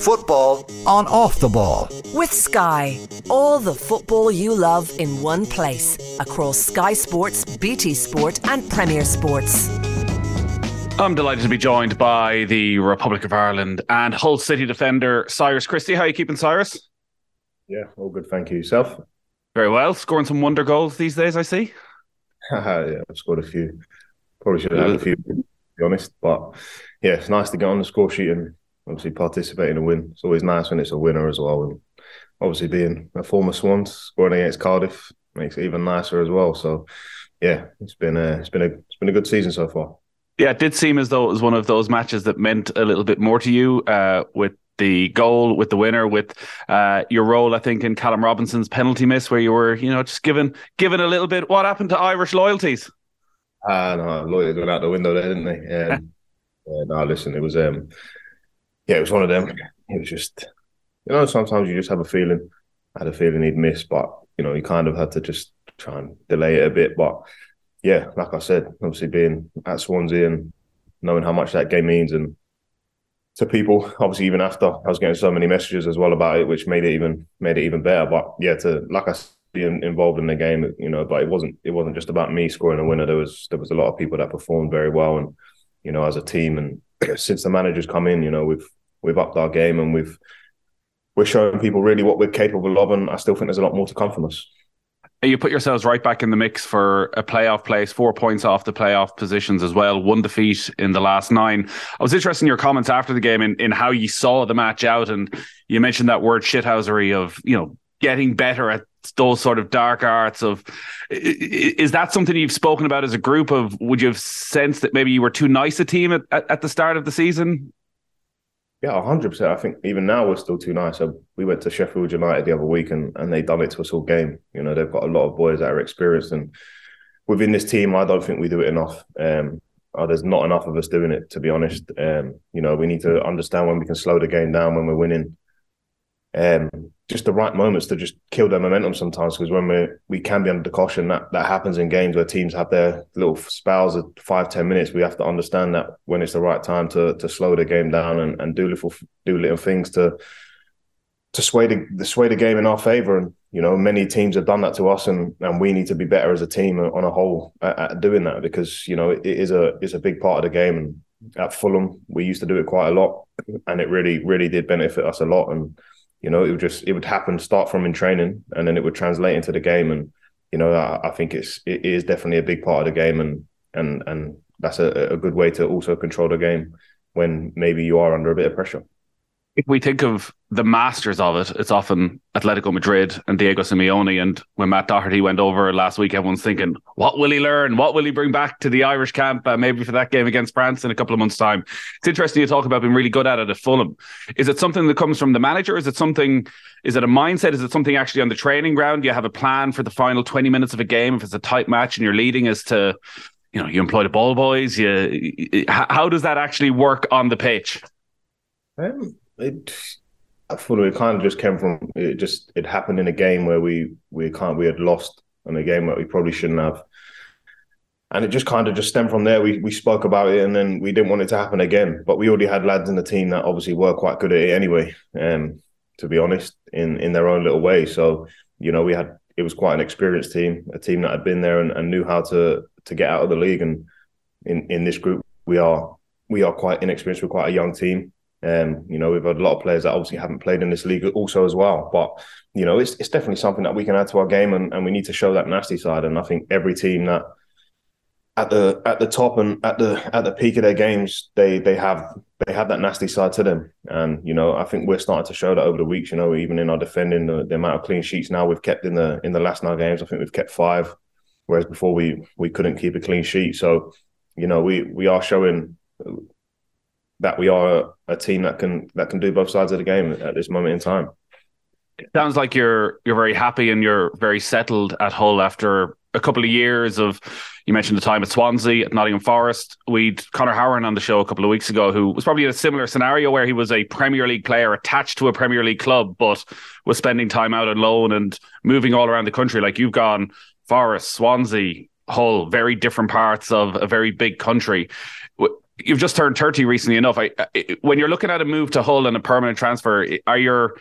Football on off the ball. With Sky, all the football you love in one place across Sky Sports, BT Sport, and Premier Sports. I'm delighted to be joined by the Republic of Ireland and Hull City defender Cyrus Christie. How are you keeping, Cyrus? Yeah, all good. Thank you. Yourself? Very well. Scoring some wonder goals these days, I see. yeah, I've scored a few. Probably should have had a few, to be honest. But yeah, it's nice to get on the score sheet and obviously participate in a win. It's always nice when it's a winner as well. And obviously, being a former Swans, scoring against Cardiff makes it even nicer as well. So yeah, it's been a it's been a it's been a good season so far. Yeah, it did seem as though it was one of those matches that meant a little bit more to you uh, with the goal, with the winner, with uh, your role, I think, in Callum Robinson's penalty miss, where you were, you know, just given given a little bit. What happened to Irish loyalties? Ah, uh, no, loyalties went out the window there, didn't they? Um, yeah, no, listen, it was, um, yeah, it was one of them. It was just, you know, sometimes you just have a feeling. I had a feeling he'd miss, but you know, he kind of had to just try and delay it a bit, but yeah, like I said, obviously being at Swansea and knowing how much that game means and to people, obviously even after I was getting so many messages as well about it, which made it even made it even better. But yeah, to like I said, be involved in the game, you know, but it wasn't it wasn't just about me scoring a winner. There was there was a lot of people that performed very well, and you know, as a team, and since the managers come in, you know, we've we've upped our game and we've we're showing people really what we're capable of, and I still think there's a lot more to come from us you put yourselves right back in the mix for a playoff place, four points off the playoff positions as well, one defeat in the last nine. I was interested in your comments after the game in, in how you saw the match out, and you mentioned that word shithousery of, you know, getting better at those sort of dark arts of is that something you've spoken about as a group of would you have sensed that maybe you were too nice a team at, at, at the start of the season yeah, hundred percent. I think even now we're still too nice. So we went to Sheffield United the other week, and and they done it to us all game. You know, they've got a lot of boys that are experienced, and within this team, I don't think we do it enough. Um, oh, there's not enough of us doing it, to be honest. Um, you know, we need to understand when we can slow the game down when we're winning. Um, just the right moments to just kill their momentum sometimes because when we we can be under the caution that that happens in games where teams have their little spells of five ten minutes. We have to understand that when it's the right time to to slow the game down and, and do little do little things to to sway the, the sway the game in our favor. And you know many teams have done that to us and and we need to be better as a team on a whole at, at doing that because you know it, it is a it's a big part of the game. And at Fulham we used to do it quite a lot and it really really did benefit us a lot. And you know, it would just it would happen start from in training, and then it would translate into the game. And you know, I, I think it's it is definitely a big part of the game, and and and that's a, a good way to also control the game when maybe you are under a bit of pressure if we think of the masters of it, it's often Atletico Madrid and Diego Simeone. And when Matt Doherty went over last week, everyone's thinking, what will he learn? What will he bring back to the Irish camp? Uh, maybe for that game against France in a couple of months' time. It's interesting you talk about being really good at it at Fulham. Is it something that comes from the manager? Is it something? Is it a mindset? Is it something actually on the training ground? Do you have a plan for the final twenty minutes of a game if it's a tight match and you're leading as to you know you employ the ball boys you how does that actually work on the pitch um, it, I thought it kind of just came from it. Just it happened in a game where we we can't we had lost in a game that we probably shouldn't have, and it just kind of just stemmed from there. We we spoke about it, and then we didn't want it to happen again. But we already had lads in the team that obviously were quite good at it anyway. Um, to be honest, in in their own little way. So you know, we had it was quite an experienced team, a team that had been there and, and knew how to to get out of the league. And in in this group, we are we are quite inexperienced. We're quite a young team. Um, you know, we've had a lot of players that obviously haven't played in this league also as well. But, you know, it's it's definitely something that we can add to our game and, and we need to show that nasty side. And I think every team that at the at the top and at the at the peak of their games, they they have they have that nasty side to them. And, you know, I think we're starting to show that over the weeks, you know, even in our defending the, the amount of clean sheets now we've kept in the in the last nine games. I think we've kept five, whereas before we we couldn't keep a clean sheet. So, you know, we we are showing that we are a, a team that can that can do both sides of the game at this moment in time. It sounds like you're you're very happy and you're very settled at Hull after a couple of years of you mentioned the time at Swansea at Nottingham Forest. We'd Conor Hourihane on the show a couple of weeks ago, who was probably in a similar scenario where he was a Premier League player attached to a Premier League club, but was spending time out on loan and moving all around the country. Like you've gone Forest, Swansea, Hull, very different parts of a very big country you've just turned 30 recently enough. I, I, when you're looking at a move to Hull and a permanent transfer, are your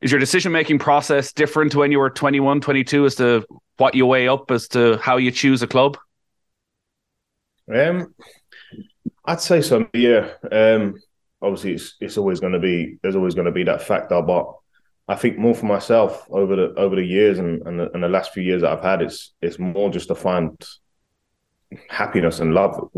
is your decision making process different when you were 21, 22 as to what you weigh up as to how you choose a club? Um, I'd say so. Yeah. Um, obviously, it's it's always going to be there's always going to be that factor, but I think more for myself over the over the years and and the, and the last few years that I've had, it's it's more just to find happiness and love,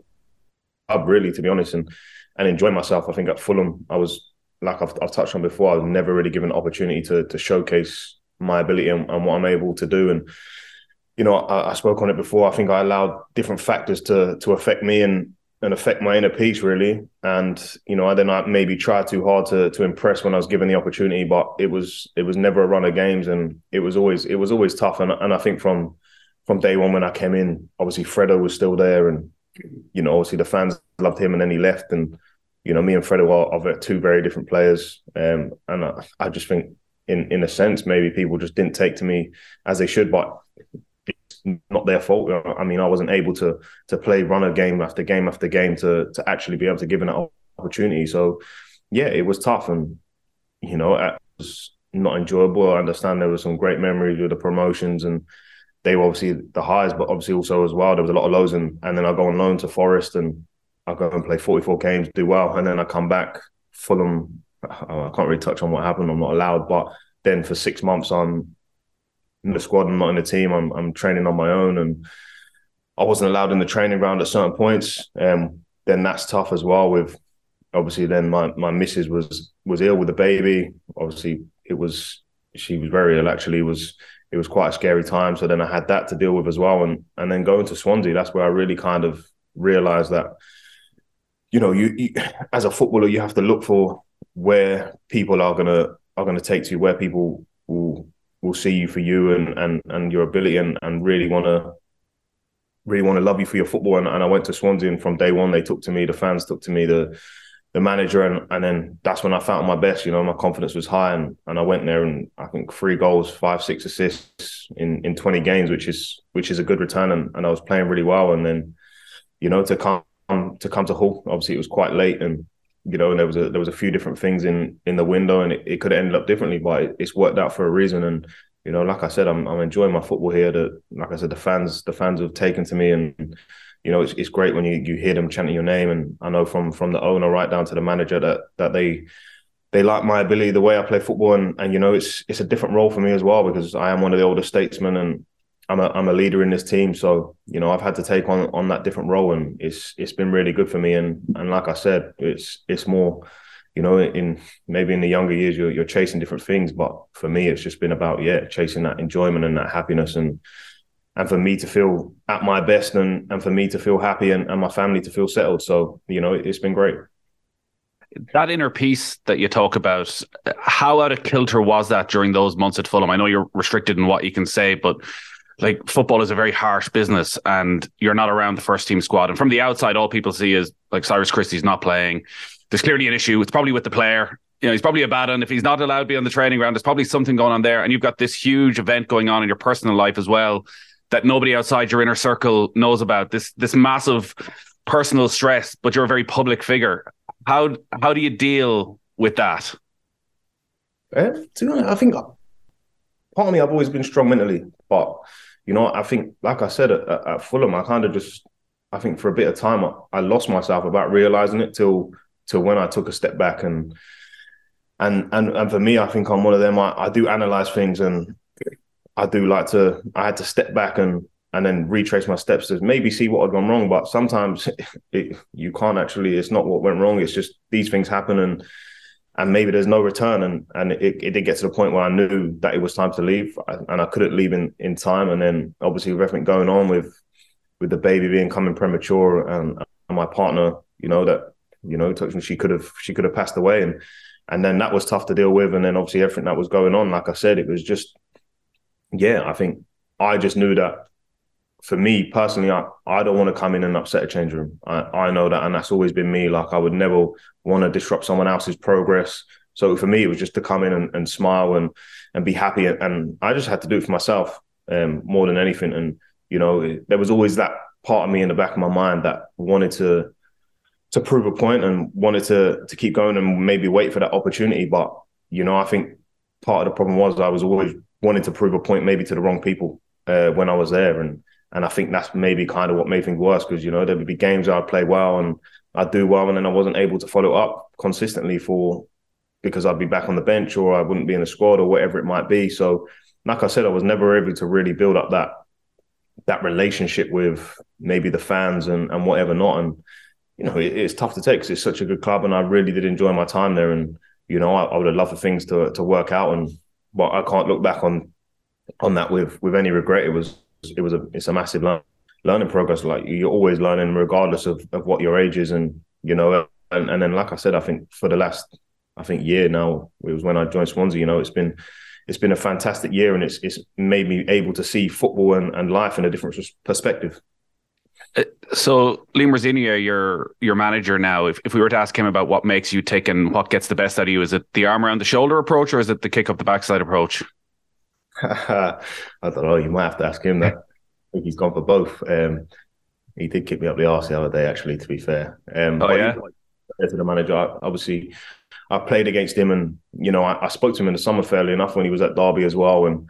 love really, to be honest, and and enjoy myself. I think at Fulham, I was like I've, I've touched on before, I was never really given an opportunity to to showcase my ability and, and what I'm able to do. And you know, I, I, spoke on it before. I think I allowed different factors to to affect me and and affect my inner peace really. And you know, I then I maybe tried too hard to to impress when I was given the opportunity, but it was it was never a run of games, and it was always it was always tough. And and I think from from day one when I came in, obviously Fredo was still there, and you know, obviously the fans loved him, and then he left, and you know, me and Fredo are, are two very different players, um, and I, I just think in in a sense maybe people just didn't take to me as they should, but it's not their fault. I mean, I wasn't able to to play runner game after game after game to to actually be able to give an opportunity. So yeah, it was tough, and you know, it was not enjoyable. I understand there were some great memories with the promotions and they were obviously the highs, but obviously also as well there was a lot of lows, and and then I go on loan to Forest and I go and play 44 games, do well, and then I come back Fulham. I can't really touch on what happened. I'm not allowed, but then for six months I'm in the squad. I'm not in the team. I'm I'm training on my own, and I wasn't allowed in the training ground at certain points. Um, then that's tough as well. With obviously, then my my missus was was ill with the baby. Obviously, it was she was very ill. Actually, was it was quite a scary time. So then I had that to deal with as well, and and then going to Swansea, that's where I really kind of realised that you know you, you as a footballer you have to look for where people are gonna are gonna take to you, where people will will see you for you and and and your ability and and really want to really want to love you for your football. And, and I went to Swansea, and from day one they took to me, the fans took to me, the the manager, and and then that's when I felt my best. You know, my confidence was high, and and I went there, and I think three goals, five, six assists in in twenty games, which is which is a good return, and and I was playing really well, and then you know to come to come to Hull, obviously it was quite late, and you know, and there was a there was a few different things in in the window, and it, it could have ended up differently, but it, it's worked out for a reason. And you know, like I said, I'm I'm enjoying my football here. That like I said, the fans the fans have taken to me, and you know, it's it's great when you you hear them chanting your name, and I know from from the owner right down to the manager that that they they like my ability, the way I play football, and and you know, it's it's a different role for me as well because I am one of the older statesmen, and I'm a I'm a leader in this team, so you know I've had to take on on that different role, and it's it's been really good for me. And and like I said, it's it's more, you know, in maybe in the younger years you're you're chasing different things, but for me it's just been about yeah chasing that enjoyment and that happiness, and and for me to feel at my best, and and for me to feel happy, and, and my family to feel settled. So you know it's been great. That inner peace that you talk about, how out of kilter was that during those months at Fulham? I know you're restricted in what you can say, but like football is a very harsh business and you're not around the first team squad. And from the outside, all people see is like Cyrus Christie's not playing. There's clearly an issue. It's probably with the player. You know, he's probably a bad one. If he's not allowed to be on the training ground, there's probably something going on there. And you've got this huge event going on in your personal life as well that nobody outside your inner circle knows about. This this massive personal stress, but you're a very public figure. How how do you deal with that? Uh, I think part of me I've always been strong mentally, but you know, I think, like I said at, at Fulham, I kind of just, I think for a bit of time, I, I lost myself about realizing it till till when I took a step back and and and and for me, I think I'm one of them. I, I do analyze things and I do like to. I had to step back and and then retrace my steps to maybe see what had gone wrong. But sometimes it, you can't actually. It's not what went wrong. It's just these things happen and and maybe there's no return. And and it, it did get to the point where I knew that it was time to leave, and I couldn't leave in, in time. And then obviously with everything going on with with the baby being coming premature, and, and my partner, you know that you know she could have she could have passed away, and and then that was tough to deal with. And then obviously everything that was going on, like I said, it was just yeah. I think I just knew that for me personally, I, I don't want to come in and upset a change room. I, I know that, and that's always been me. Like I would never want to disrupt someone else's progress. So for me, it was just to come in and, and smile and and be happy, and, and, I just had to do it for myself um, more than anything. And you know, there was always that part of me in the back of my mind that wanted to to prove a point and wanted to to keep going and maybe wait for that opportunity. But you know, I think part of the problem was I was always wanting to prove a point maybe to the wrong people uh, when I was there, and and I think that's maybe kind of what made things worse because you know there would be games I'd play well and I'd do well, and then I wasn't able to follow up consistently for because I'd be back on the bench or I wouldn't be in the squad or whatever it might be. So, like I said, I was never able to really build up that that relationship with maybe the fans and and whatever not. And you know, it, it's tough to take because it's such a good club, and I really did enjoy my time there. And you know, I, I would have loved for things to to work out, and but I can't look back on on that with with any regret. It was it was a it's a massive learn, learning progress. Like you're always learning, regardless of of what your age is, and you know, and and then like I said, I think for the last I think year now, it was when I joined Swansea. You know, it's been it's been a fantastic year, and it's it's made me able to see football and, and life in a different perspective. Uh, so Liam Rosenior, your your manager now, if, if we were to ask him about what makes you tick and what gets the best out of you, is it the arm around the shoulder approach or is it the kick up the backside approach? I don't know. You might have to ask him that. I think he's gone for both. Um, he did kick me up the arse the other day, actually. To be fair, um, oh yeah. To the manager, obviously, I played against him, and you know, I, I, spoke to him in the summer fairly enough when he was at Derby as well, and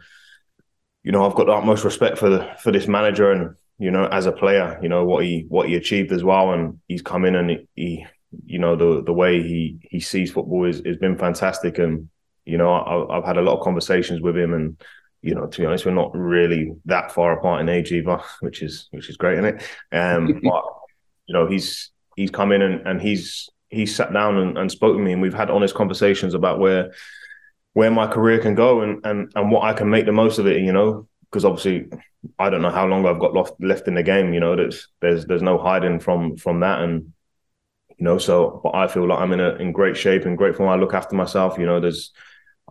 you know, I've got the utmost respect for the for this manager, and you know, as a player, you know what he what he achieved as well, and he's come in and he, he you know, the the way he he sees football is has been fantastic, and you know, I, I've had a lot of conversations with him, and you know, to be honest, we're not really that far apart in age either, which is which is great, isn't it? Um, but you know, he's he's come in and, and he's he sat down and, and spoke to me, and we've had honest conversations about where where my career can go and and and what I can make the most of it. You know, because obviously I don't know how long I've got left left in the game. You know, there's there's there's no hiding from from that, and you know, so but I feel like I'm in a in great shape and great form. I look after myself. You know, there's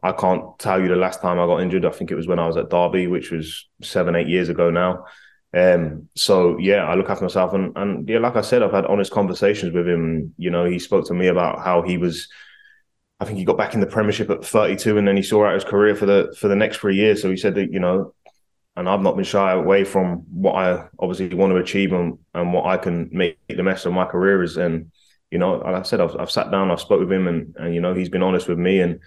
I can't tell you the last time I got injured. I think it was when I was at Derby, which was seven eight years ago now. Um, so yeah, I look after myself, and and yeah, like I said, I've had honest conversations with him. You know, he spoke to me about how he was. I think he got back in the Premiership at 32, and then he saw out his career for the for the next three years. So he said that you know, and I've not been shy away from what I obviously want to achieve and and what I can make the best of my career is. And you know, like I said, I've, I've sat down, I've spoke with him, and and you know, he's been honest with me, and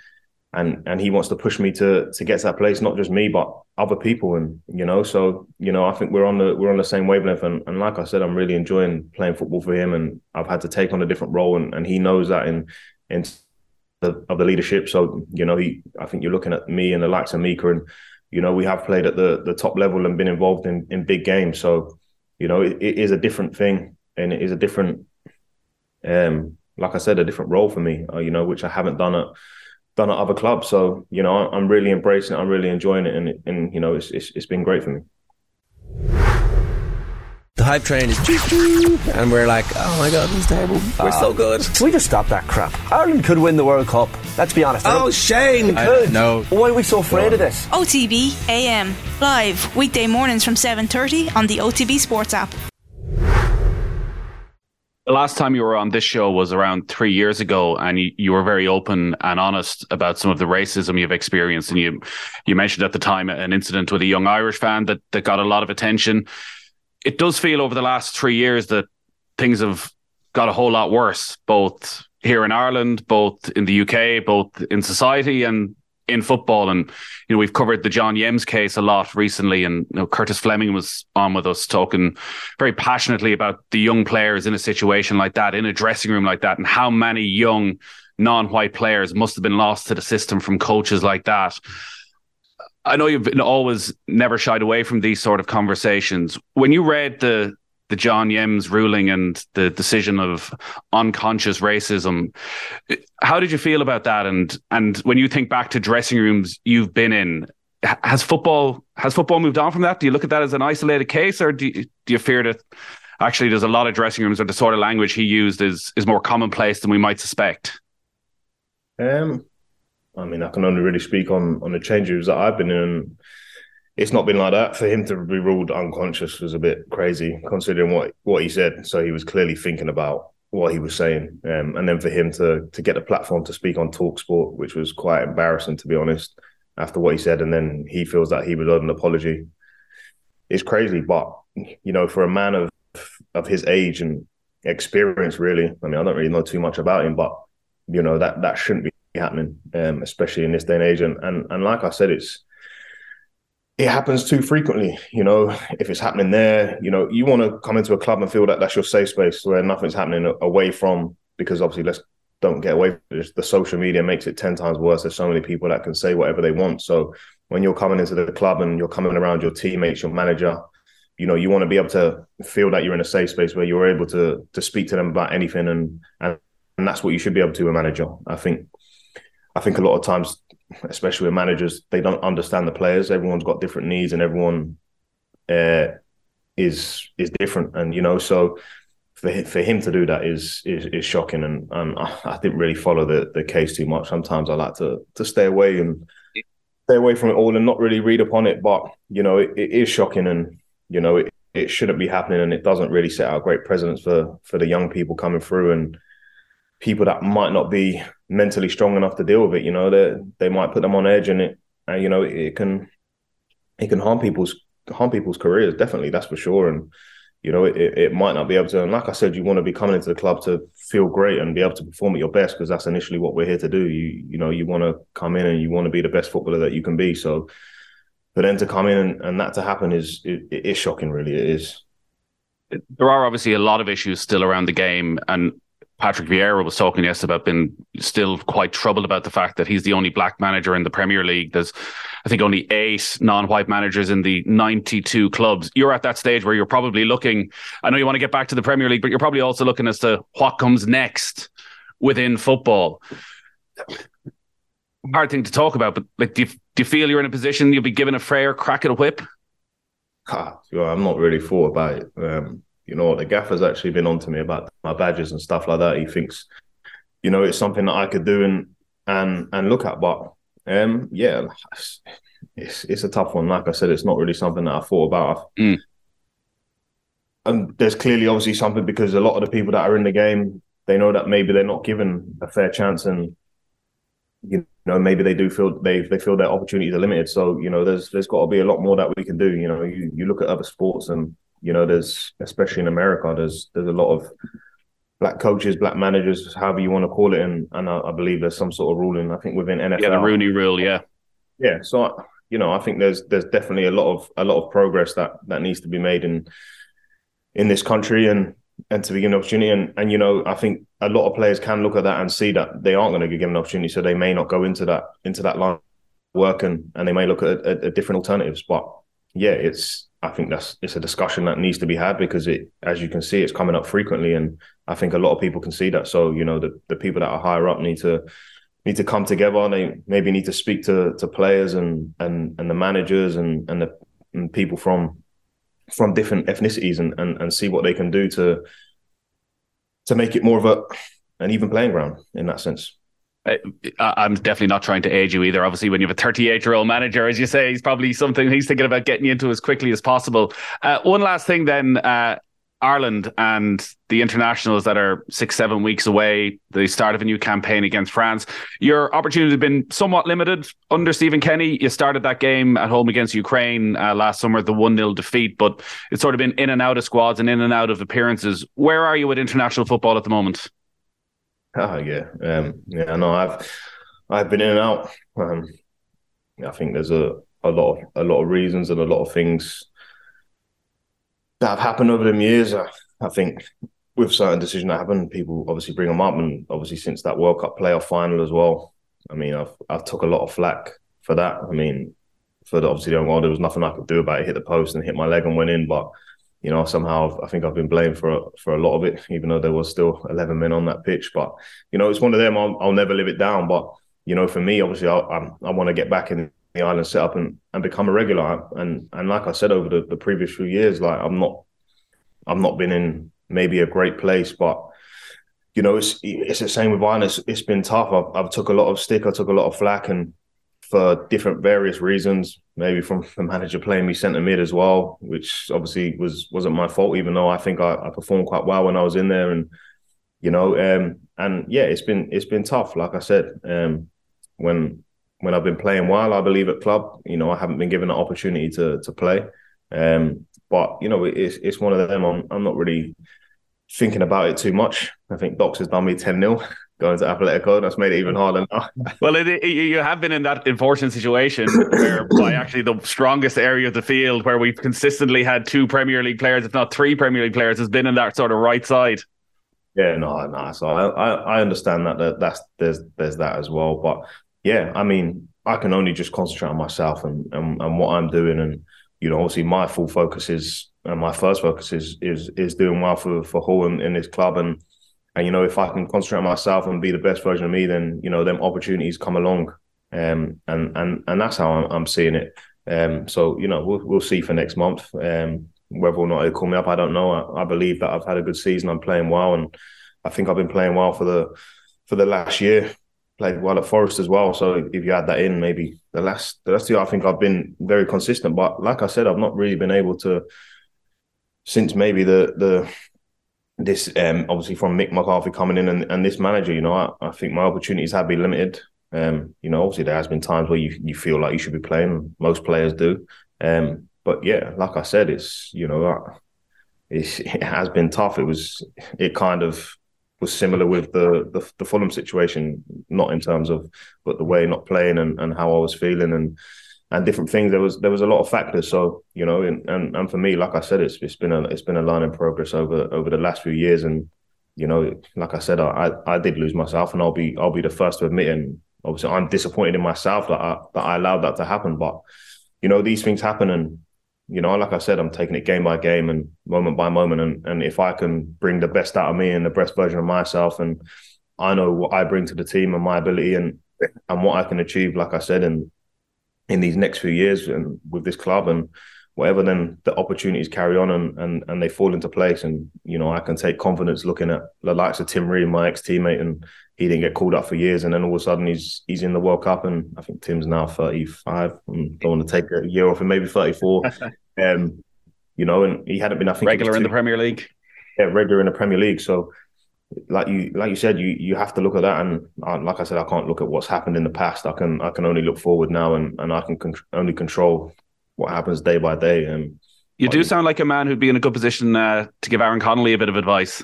and and he wants to push me to to get to that place not just me but other people and you know so you know I think we're on the we're on the same wavelength and, and like I said I'm really enjoying playing football for him and I've had to take on a different role and, and he knows that in in the, of the leadership so you know he I think you're looking at me and the likes of Mika and you know we have played at the the top level and been involved in in big games so you know it, it is a different thing and it is a different um like I said a different role for me uh, you know which I haven't done at done at other clubs. So you know, I'm really embracing it. I'm really enjoying it, and and you know, it's it's, it's been great for me. The hype train is and we're like, oh my god, this is terrible. We're so good. Can we just stop that crap? Ireland could win the World Cup. Let's be honest. Oh, Shane, could. No. Why are we so afraid of this? OTB AM live weekday mornings from 7:30 on the OTB Sports app the last time you were on this show was around three years ago, and you, you were very open and honest about some of the racism you've experienced. And you you mentioned at the time an incident with a young Irish fan that that got a lot of attention. It does feel over the last three years that things have got a whole lot worse, both here in Ireland, both in the UK, both in society, and in football. And you know, we've covered the John Yems case a lot recently, and you know, Curtis Fleming was on with us talking very passionately about the young players in a situation like that, in a dressing room like that, and how many young non-white players must have been lost to the system from coaches like that. I know you've been always never shied away from these sort of conversations. When you read the the John Yems ruling and the decision of unconscious racism. How did you feel about that? And and when you think back to dressing rooms you've been in, has football has football moved on from that? Do you look at that as an isolated case, or do you, do you fear that actually there's a lot of dressing rooms or the sort of language he used is is more commonplace than we might suspect? Um, I mean, I can only really speak on on the changes that I've been in it's not been like that. For him to be ruled unconscious was a bit crazy, considering what what he said. So he was clearly thinking about what he was saying, um, and then for him to to get the platform to speak on Talk Sport, which was quite embarrassing to be honest, after what he said, and then he feels that he was owed an apology. It's crazy, but you know, for a man of of his age and experience. Really, I mean, I don't really know too much about him, but you know that that shouldn't be happening, um, especially in this day and age. And and and like I said, it's it happens too frequently. You know, if it's happening there, you know, you want to come into a club and feel that that's your safe space where nothing's happening away from. Because obviously, let's don't get away. The social media makes it ten times worse. There's so many people that can say whatever they want. So when you're coming into the club and you're coming around your teammates, your manager, you know, you want to be able to feel that you're in a safe space where you're able to to speak to them about anything, and and, and that's what you should be able to a manager. I think. I think a lot of times especially with managers, they don't understand the players. Everyone's got different needs, and everyone uh, is is different. And you know, so for for him to do that is is, is shocking. And and I, didn't really follow the the case too much. Sometimes I like to to stay away and stay away from it all and not really read upon it. But you know, it, it is shocking, and you know, it, it shouldn't be happening, and it doesn't really set out great precedents for for the young people coming through and people that might not be mentally strong enough to deal with it. You know, they they might put them on edge, and it, and you know, it, it can it can harm people's harm people's careers. Definitely, that's for sure. And you know, it, it might not be able to. And like I said, you want to be coming into the club to feel great and be able to perform at your best because that's initially what we're here to do. You you know, you want to come in and you want to be the best footballer that you can be. So, for them to come in and, and that to happen is it, it is shocking. Really, it is. There are obviously a lot of issues still around the game, and Patrick Vieira was talking yesterday about being still quite troubled about the fact that he's the only black manager in the Premier League. There's, I think, only eight non-white managers in the 92 clubs. You're at that stage where you're probably looking. I know you want to get back to the Premier League, but you're probably also looking as to what comes next within football. Hard thing to talk about, but like, do you, do you feel you're in a position you'll be given a fair crack at a whip? Ah, I'm not really thought about it. Um, you know, the gaffer's actually been on to me about my badges and stuff like that. He thinks, you know, it's something that I could do and and and look at. But um, yeah, it's it's a tough one. Like I said, it's not really something that I thought about. Mm. And there's clearly obviously something because a lot of the people that are in the game, they know that maybe they're not given a fair chance and you know maybe they do feel they they feel their opportunities are limited so you know there's there's got to be a lot more that we can do you know you, you look at other sports and you know, there's especially in America, there's there's a lot of black coaches, black managers, however you want to call it, and and I, I believe there's some sort of ruling. I think within NFL, yeah, the Rooney Rule, yeah, yeah. So you know, I think there's there's definitely a lot of a lot of progress that that needs to be made in in this country and and to be given an opportunity. And and you know, I think a lot of players can look at that and see that they aren't going to get given an opportunity, so they may not go into that into that line work and and they may look at, at, at different alternatives. But yeah, it's I think that's it's a discussion that needs to be had because it, as you can see, it's coming up frequently, and I think a lot of people can see that. So you know, the the people that are higher up need to need to come together. They maybe need to speak to to players and and and the managers and and the and people from from different ethnicities and, and and see what they can do to to make it more of a an even playing ground in that sense. I'm definitely not trying to age you either. Obviously, when you have a 38 year old manager, as you say, he's probably something he's thinking about getting you into as quickly as possible. Uh, one last thing, then. Uh, Ireland and the internationals that are six, seven weeks away, the start of a new campaign against France. Your opportunity has been somewhat limited under Stephen Kenny. You started that game at home against Ukraine uh, last summer, the 1 0 defeat, but it's sort of been in and out of squads and in and out of appearances. Where are you with international football at the moment? Oh yeah, um, yeah. I've I've been in and out. Um, I think there's a a lot of a lot of reasons and a lot of things that have happened over the years. I, I think with certain decisions that happened, people obviously bring them up, and obviously since that World Cup playoff final as well. I mean, I've I took a lot of flack for that. I mean, for the, obviously the own goal, there was nothing I could do about it. Hit the post and hit my leg and went in, but you know, somehow I think I've been blamed for for a lot of it, even though there was still eleven men on that pitch. But you know, it's one of them. I'll, I'll never live it down. But you know, for me, obviously, I I, want to get back in the Ireland setup and and become a regular. And and like I said over the, the previous few years, like I'm not I'm not been in maybe a great place, but you know, it's it's the same with Ireland. It's, it's been tough. I've, I've took a lot of stick. I took a lot of flack, and for different various reasons. Maybe from the manager playing me centre mid as well, which obviously was wasn't my fault. Even though I think I, I performed quite well when I was in there, and you know, um, and yeah, it's been it's been tough. Like I said, um, when when I've been playing well, I believe at club, you know, I haven't been given an opportunity to to play. Um, but you know, it's it's one of them. I'm I'm not really thinking about it too much. I think Docs has done me 10 0 going to Atletico. That's made it even harder now. well, it, it, you have been in that unfortunate situation where by actually the strongest area of the field where we've consistently had two Premier League players, if not three Premier League players, has been in that sort of right side. Yeah, no, no. So I, I, I understand that, that that's there's there's that as well. But yeah, I mean, I can only just concentrate on myself and, and, and what I'm doing. And, you know, obviously my full focus is and my first focus is is is doing well for for Hull and in this club and and you know if I can concentrate on myself and be the best version of me, then you know them opportunities come along, um, and and and that's how I'm, I'm seeing it. Um, so you know we'll we'll see for next month. Um, whether or not they call me up, I don't know. I, I, believe that I've had a good season. I'm playing well, and I think I've been playing well for the for the last year. Played well at Forest as well. So if you add that in, maybe the last the last year, I think I've been very consistent. But like I said, I've not really been able to since maybe the the this um, obviously from Mick McCarthy coming in and, and this manager, you know, I, I think my opportunities have been limited. Um, you know, obviously there has been times where you you feel like you should be playing. Most players do. Um, but yeah, like I said, it's you know, it's, it has been tough. It was it kind of was similar with the, the the Fulham situation, not in terms of but the way not playing and, and how I was feeling and and different things. There was there was a lot of factors. So you know, and and, and for me, like I said, it's it's been a it's been a learning progress over over the last few years. And you know, like I said, I I did lose myself, and I'll be I'll be the first to admit. And obviously, I'm disappointed in myself that I that I allowed that to happen. But you know, these things happen, and you know, like I said, I'm taking it game by game and moment by moment. And and if I can bring the best out of me and the best version of myself, and I know what I bring to the team and my ability and and what I can achieve, like I said, and in these next few years and with this club and whatever, then the opportunities carry on and and and they fall into place. And you know, I can take confidence looking at the likes of Tim Ream, my ex teammate, and he didn't get called up for years, and then all of a sudden he's he's in the World Cup, and I think Tim's now thirty five. Don't want to take a year off, and maybe thirty four. um, you know, and he hadn't been I think regular in the Premier League. Yeah, regular in the Premier League. So like you like you said, you you have to look at that, and uh, like I said, I can't look at what's happened in the past. I can I can only look forward now, and and I can con- only control what happens day by day. And you do sound like a man who'd be in a good position uh, to give Aaron Connolly a bit of advice.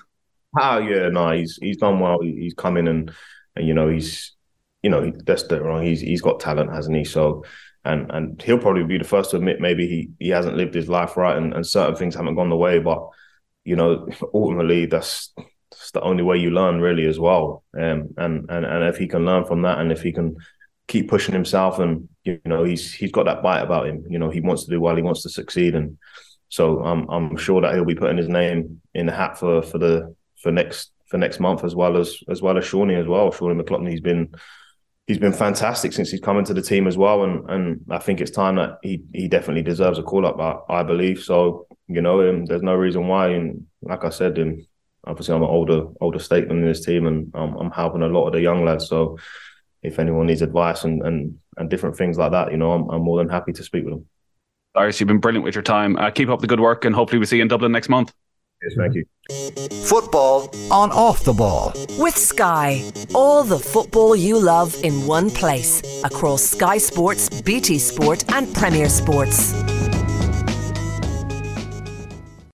Oh yeah, no, he's he's done well. He's come in and and you know he's you know that's the wrong. He's he's got talent, hasn't he? So and and he'll probably be the first to admit maybe he he hasn't lived his life right, and, and certain things haven't gone the way, but you know ultimately that's it's the only way you learn really as well. Um, and and and if he can learn from that, and if he can keep pushing himself, and you know he's he's got that bite about him. You know he wants to do well, he wants to succeed, and so I'm I'm sure that he'll be putting his name in the hat for for the for next for next month as well as as well as Shawnee as well. Shawnee McLoughlin, he's been he's been fantastic since he's come into the team as well, and and I think it's time that he he definitely deserves a call up. I, I believe so. You know, um, there's no reason why, and like I said, um, obviously I'm an older older statement in this team, and I'm, I'm helping a lot of the young lads. So if anyone needs advice and and, and different things like that, you know, I'm, I'm more than happy to speak with them. Darius, you've been brilliant with your time. Uh, keep up the good work, and hopefully we see you in Dublin next month. Yes, thank you. Football on off the ball. With Sky, all the football you love in one place across Sky Sports, BT Sport, and Premier Sports.